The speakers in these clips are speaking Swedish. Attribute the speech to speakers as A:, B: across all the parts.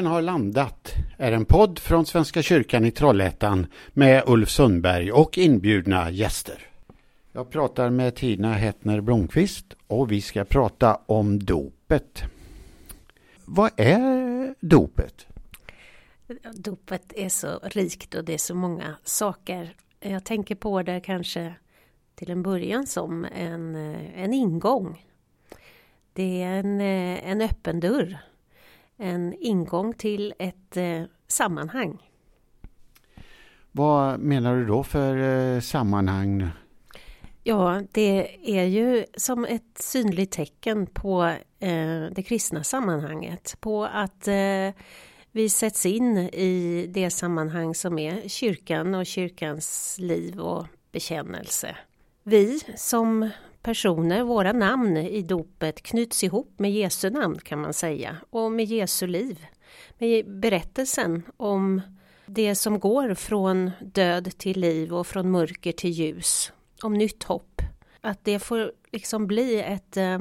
A: Himlen har landat är en podd från Svenska kyrkan i Trollhättan med Ulf Sundberg och inbjudna gäster. Jag pratar med Tina Hettner Blomqvist och vi ska prata om dopet. Vad är dopet?
B: Dopet är så rikt och det är så många saker. Jag tänker på det kanske till en början som en, en ingång. Det är en, en öppen dörr en ingång till ett eh, sammanhang.
A: Vad menar du då för eh, sammanhang?
B: Ja, det är ju som ett synligt tecken på eh, det kristna sammanhanget, på att eh, vi sätts in i det sammanhang som är kyrkan och kyrkans liv och bekännelse. Vi som personer, våra namn i dopet knyts ihop med Jesu namn kan man säga och med Jesu liv. Med berättelsen om det som går från död till liv och från mörker till ljus. Om nytt hopp. Att det får liksom bli ett eh,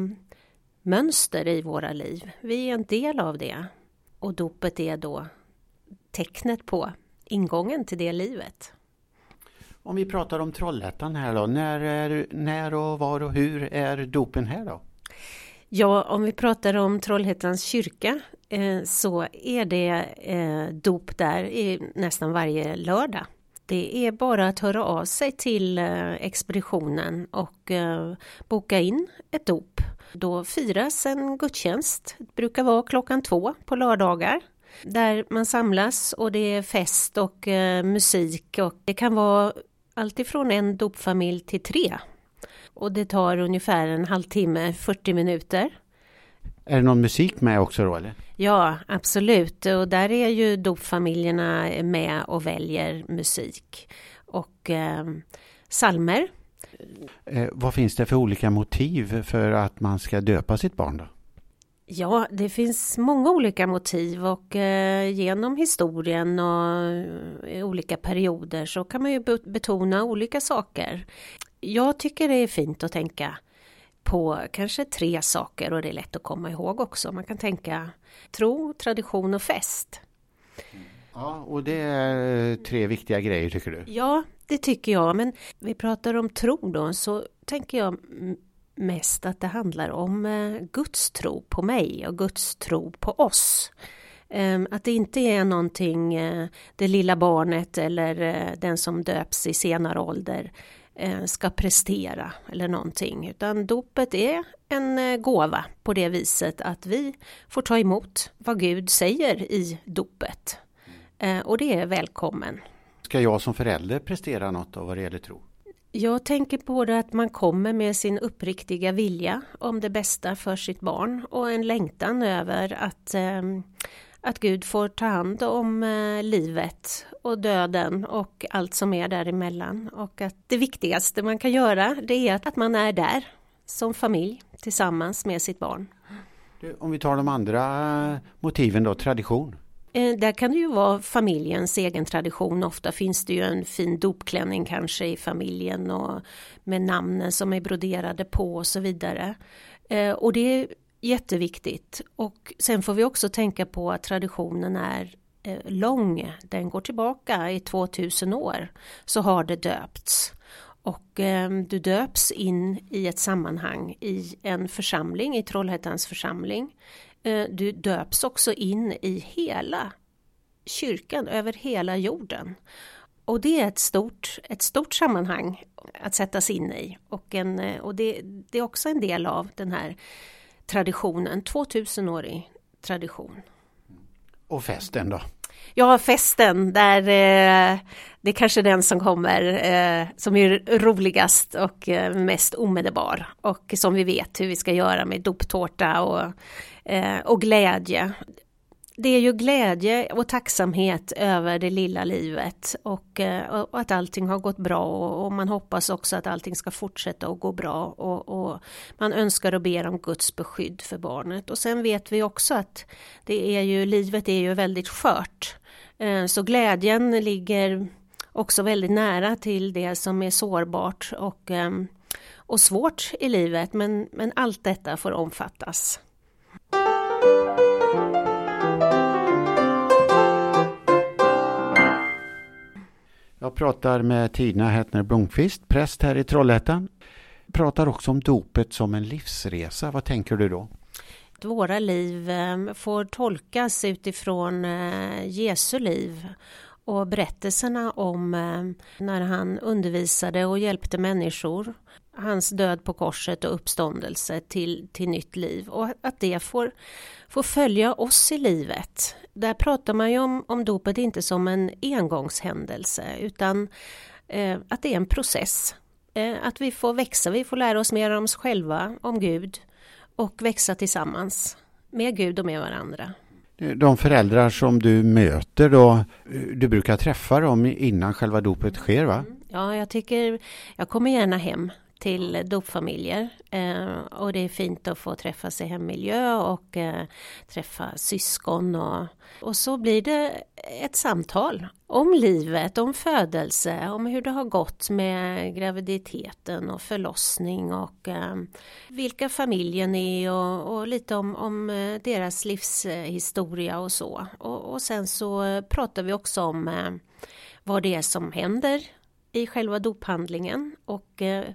B: mönster i våra liv. Vi är en del av det. Och dopet är då tecknet på ingången till det livet.
A: Om vi pratar om Trollhättan här då, när, är, när och var och hur är dopen här då?
B: Ja, om vi pratar om Trollhättans kyrka eh, så är det eh, dop där i nästan varje lördag. Det är bara att höra av sig till eh, expeditionen och eh, boka in ett dop. Då firas en gudstjänst, det brukar vara klockan två på lördagar där man samlas och det är fest och eh, musik och det kan vara alltifrån en dopfamilj till tre. Och det tar ungefär en halvtimme, 40 minuter.
A: Är det någon musik med också då eller?
B: Ja, absolut. Och där är ju dopfamiljerna med och väljer musik. Och eh, salmer.
A: Eh, vad finns det för olika motiv för att man ska döpa sitt barn då?
B: Ja, det finns många olika motiv och eh, genom historien och eh, olika perioder så kan man ju betona olika saker. Jag tycker det är fint att tänka på kanske tre saker och det är lätt att komma ihåg också. Man kan tänka tro, tradition och fest.
A: Ja, och det är tre viktiga grejer tycker du?
B: Ja, det tycker jag. Men vi pratar om tro då, så tänker jag mest att det handlar om eh, Guds tro på mig och Guds tro på oss. Ehm, att det inte är någonting eh, det lilla barnet eller eh, den som döps i senare ålder ska prestera eller någonting utan dopet är en gåva på det viset att vi får ta emot vad Gud säger i dopet och det är välkommen.
A: Ska jag som förälder prestera något av vad det gäller tro?
B: Jag tänker på det att man kommer med sin uppriktiga vilja om det bästa för sitt barn och en längtan över att, eh, att Gud får ta hand om eh, livet och döden och allt som är däremellan. Och att det viktigaste man kan göra det är att man är där som familj tillsammans med sitt barn.
A: Om vi tar de andra motiven då, tradition?
B: Eh, där kan det ju vara familjens egen tradition. Ofta finns det ju en fin dopklänning kanske i familjen och med namnen som är broderade på och så vidare. Eh, och det är jätteviktigt. Och sen får vi också tänka på att traditionen är eh, lång. Den går tillbaka i 2000 år så har det döpts. Och ehm, du döps in i ett sammanhang i en församling, i Trollhättans församling. Eh, du döps också in i hela kyrkan, över hela jorden. Och det är ett stort, ett stort sammanhang att sättas in i och, en, eh, och det, det är också en del av den här traditionen, 2000-årig tradition.
A: Och festen då?
B: Ja, festen, där eh, det är kanske den som kommer eh, som är roligast och eh, mest omedelbar och som vi vet hur vi ska göra med doptårta och, eh, och glädje. Det är ju glädje och tacksamhet över det lilla livet eh, och, och att allting har gått bra och, och, man hoppas också att allting ska fortsätta att gå bra och, och, man önskar och ber om Guds beskydd för barnet. Och sen vet vi också att det är ju, livet är ju väldigt skört. Eh, så glädjen ligger också väldigt nära till det som är sårbart och, eh, och svårt i livet men, men allt detta får omfattas.
A: Jag pratar med Tina Hettner Blomqvist, präst här i Trollhättan. Pratar också om dopet som en livsresa. Vad tänker du då?
B: Våra liv eh, får tolkas utifrån eh, Jesu liv och berättelserna om eh, när han undervisade och hjälpte människor. Hans död på korset och uppståndelse till, till nytt liv och att det får, får följa oss i livet. Där pratar man ju om, om dopet inte som en engångshändelse utan eh, att det är en process. Eh, att vi får växa, vi får lära oss mer om oss själva, om Gud och växa tillsammans med Gud och med varandra.
A: De föräldrar som du möter då, du brukar träffa dem innan själva dopet sker va? Mm.
B: Ja, jag tycker, jag kommer gärna hem till dopfamiljer eh, och det är fint att få träffas i hemmiljö och eh, träffa syskon och, och så blir det ett samtal om livet, om födelse, om hur det har gått med graviditeten och förlossning och eh, vilka familjen är och, och lite om, om, eh, deras livshistoria och så. Och, och, sen så pratar vi också om eh, vad det är som händer i själva dophandlingen och eh,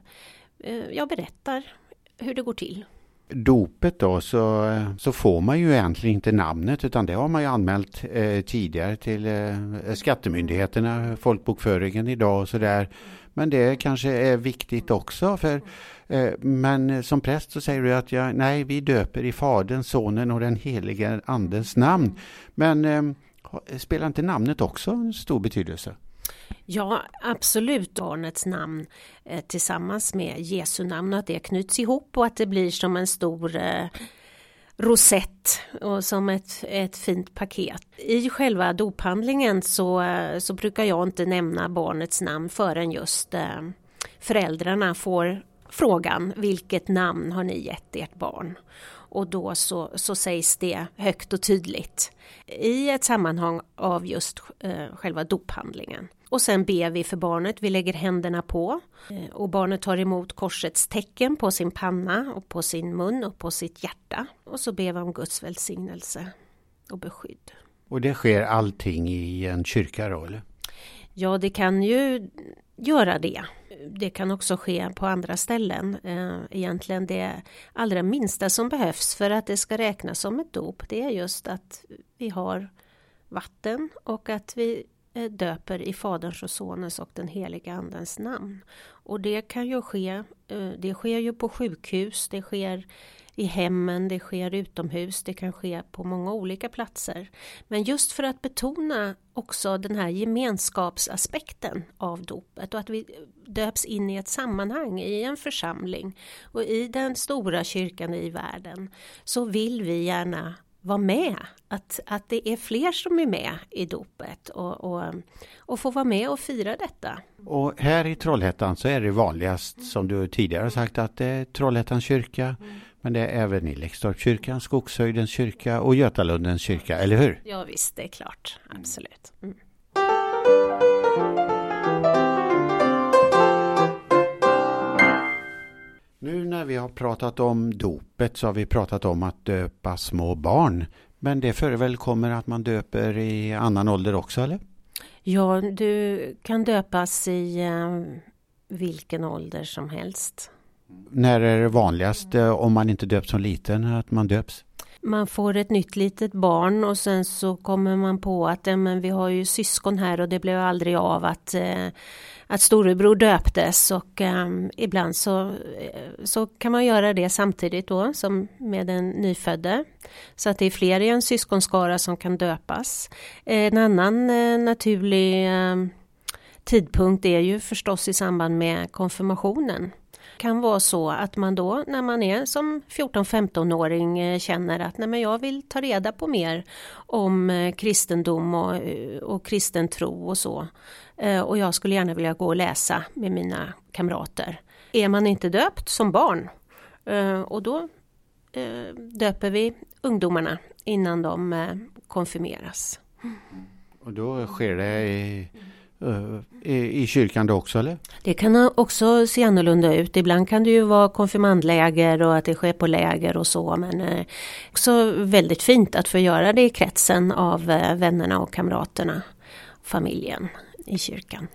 B: eh, jag berättar hur det går till.
A: Dopet då så, eh, så får man ju egentligen inte namnet utan det har man ju anmält eh, tidigare till eh, skattemyndigheterna, folkbokföringen idag och sådär. Men det kanske är viktigt också för eh, men som präst så säger du att jag, nej vi döper i Faderns, Sonen och den helige Andens namn. Men eh, spelar inte namnet också en stor betydelse?
B: Ja, absolut barnets namn eh, tillsammans med Jesu namn och att det knyts ihop och att det blir som en stor eh, rosett och som ett, ett fint paket. I själva dophandlingen så, eh, så brukar jag inte nämna barnets namn förrän just eh, föräldrarna får frågan vilket namn har ni gett ert barn? och då så, så sägs det högt och tydligt i ett sammanhang av just eh, själva dophandlingen. Och sen ber vi för barnet, vi lägger händerna på eh, och barnet tar emot korsets tecken på sin panna och på sin mun och på sitt hjärta. Och så ber vi om Guds välsignelse och beskydd.
A: Och det sker allting i en kyrka då eller?
B: Ja det kan ju göra det. Det kan också ske på andra ställen. Eh, egentligen det allra minsta som behövs för att det ska räknas som ett dop det är just att vi har vatten och att vi eh, döper i Faderns och Sonens och den heliga Andens namn. Och det kan ju ske, eh, det sker ju på sjukhus, det sker i hemmen, det sker utomhus, det kan ske på många olika platser. Men just för att betona också den här gemenskapsaspekten av dopet och att vi döps in i ett sammanhang, i en församling och i den stora kyrkan i världen så vill vi gärna vara med, att, att det är fler som är med i dopet och, och, och få vara med och fira detta.
A: Och här i Trollhättan så är det vanligast som du tidigare sagt att det är Trollhättans kyrka mm. Men det är även i Läxtorpskyrkan, Skogshöjdens kyrka och Götalundens kyrka, eller hur?
B: Ja visst, det är klart. Absolut. Mm.
A: Nu när vi har pratat om dopet så har vi pratat om att döpa små barn. Men det förekommer att man döper i annan ålder också, eller?
B: Ja, du kan döpas i eh, vilken ålder som helst.
A: När är det vanligast eh, om man inte döps som liten att man döps?
B: Man får ett nytt litet barn och sen så kommer man på att ja, men vi har ju syskon här och det blev aldrig av att, eh, att storebror döptes och eh, ibland så, eh, så kan man göra det samtidigt då som med den nyfödde. Så att det är fler i en syskonskara som kan döpas. En annan naturlig tidpunkt är ju förstås i samband med konfirmationen kan vara så att man då när man är som 14-15-åring eh, känner att nej men jag vill ta reda på mer om eh, kristendom och, eh, och kristen tro och så. Och jag skulle gärna vilja gå och läsa med mina kamrater. Är man inte döpt som barn och då döper vi ungdomarna innan de konfirmeras.
A: Och då sker det i Eh, i kyrkan då också eller?
B: Det kan också se annorlunda ut. Ibland kan det ju vara konfirmandläger och att det sker på läger och så men eh, också väldigt fint att få göra det i kretsen av eh, vännerna och kamraterna, familjen i kyrkan.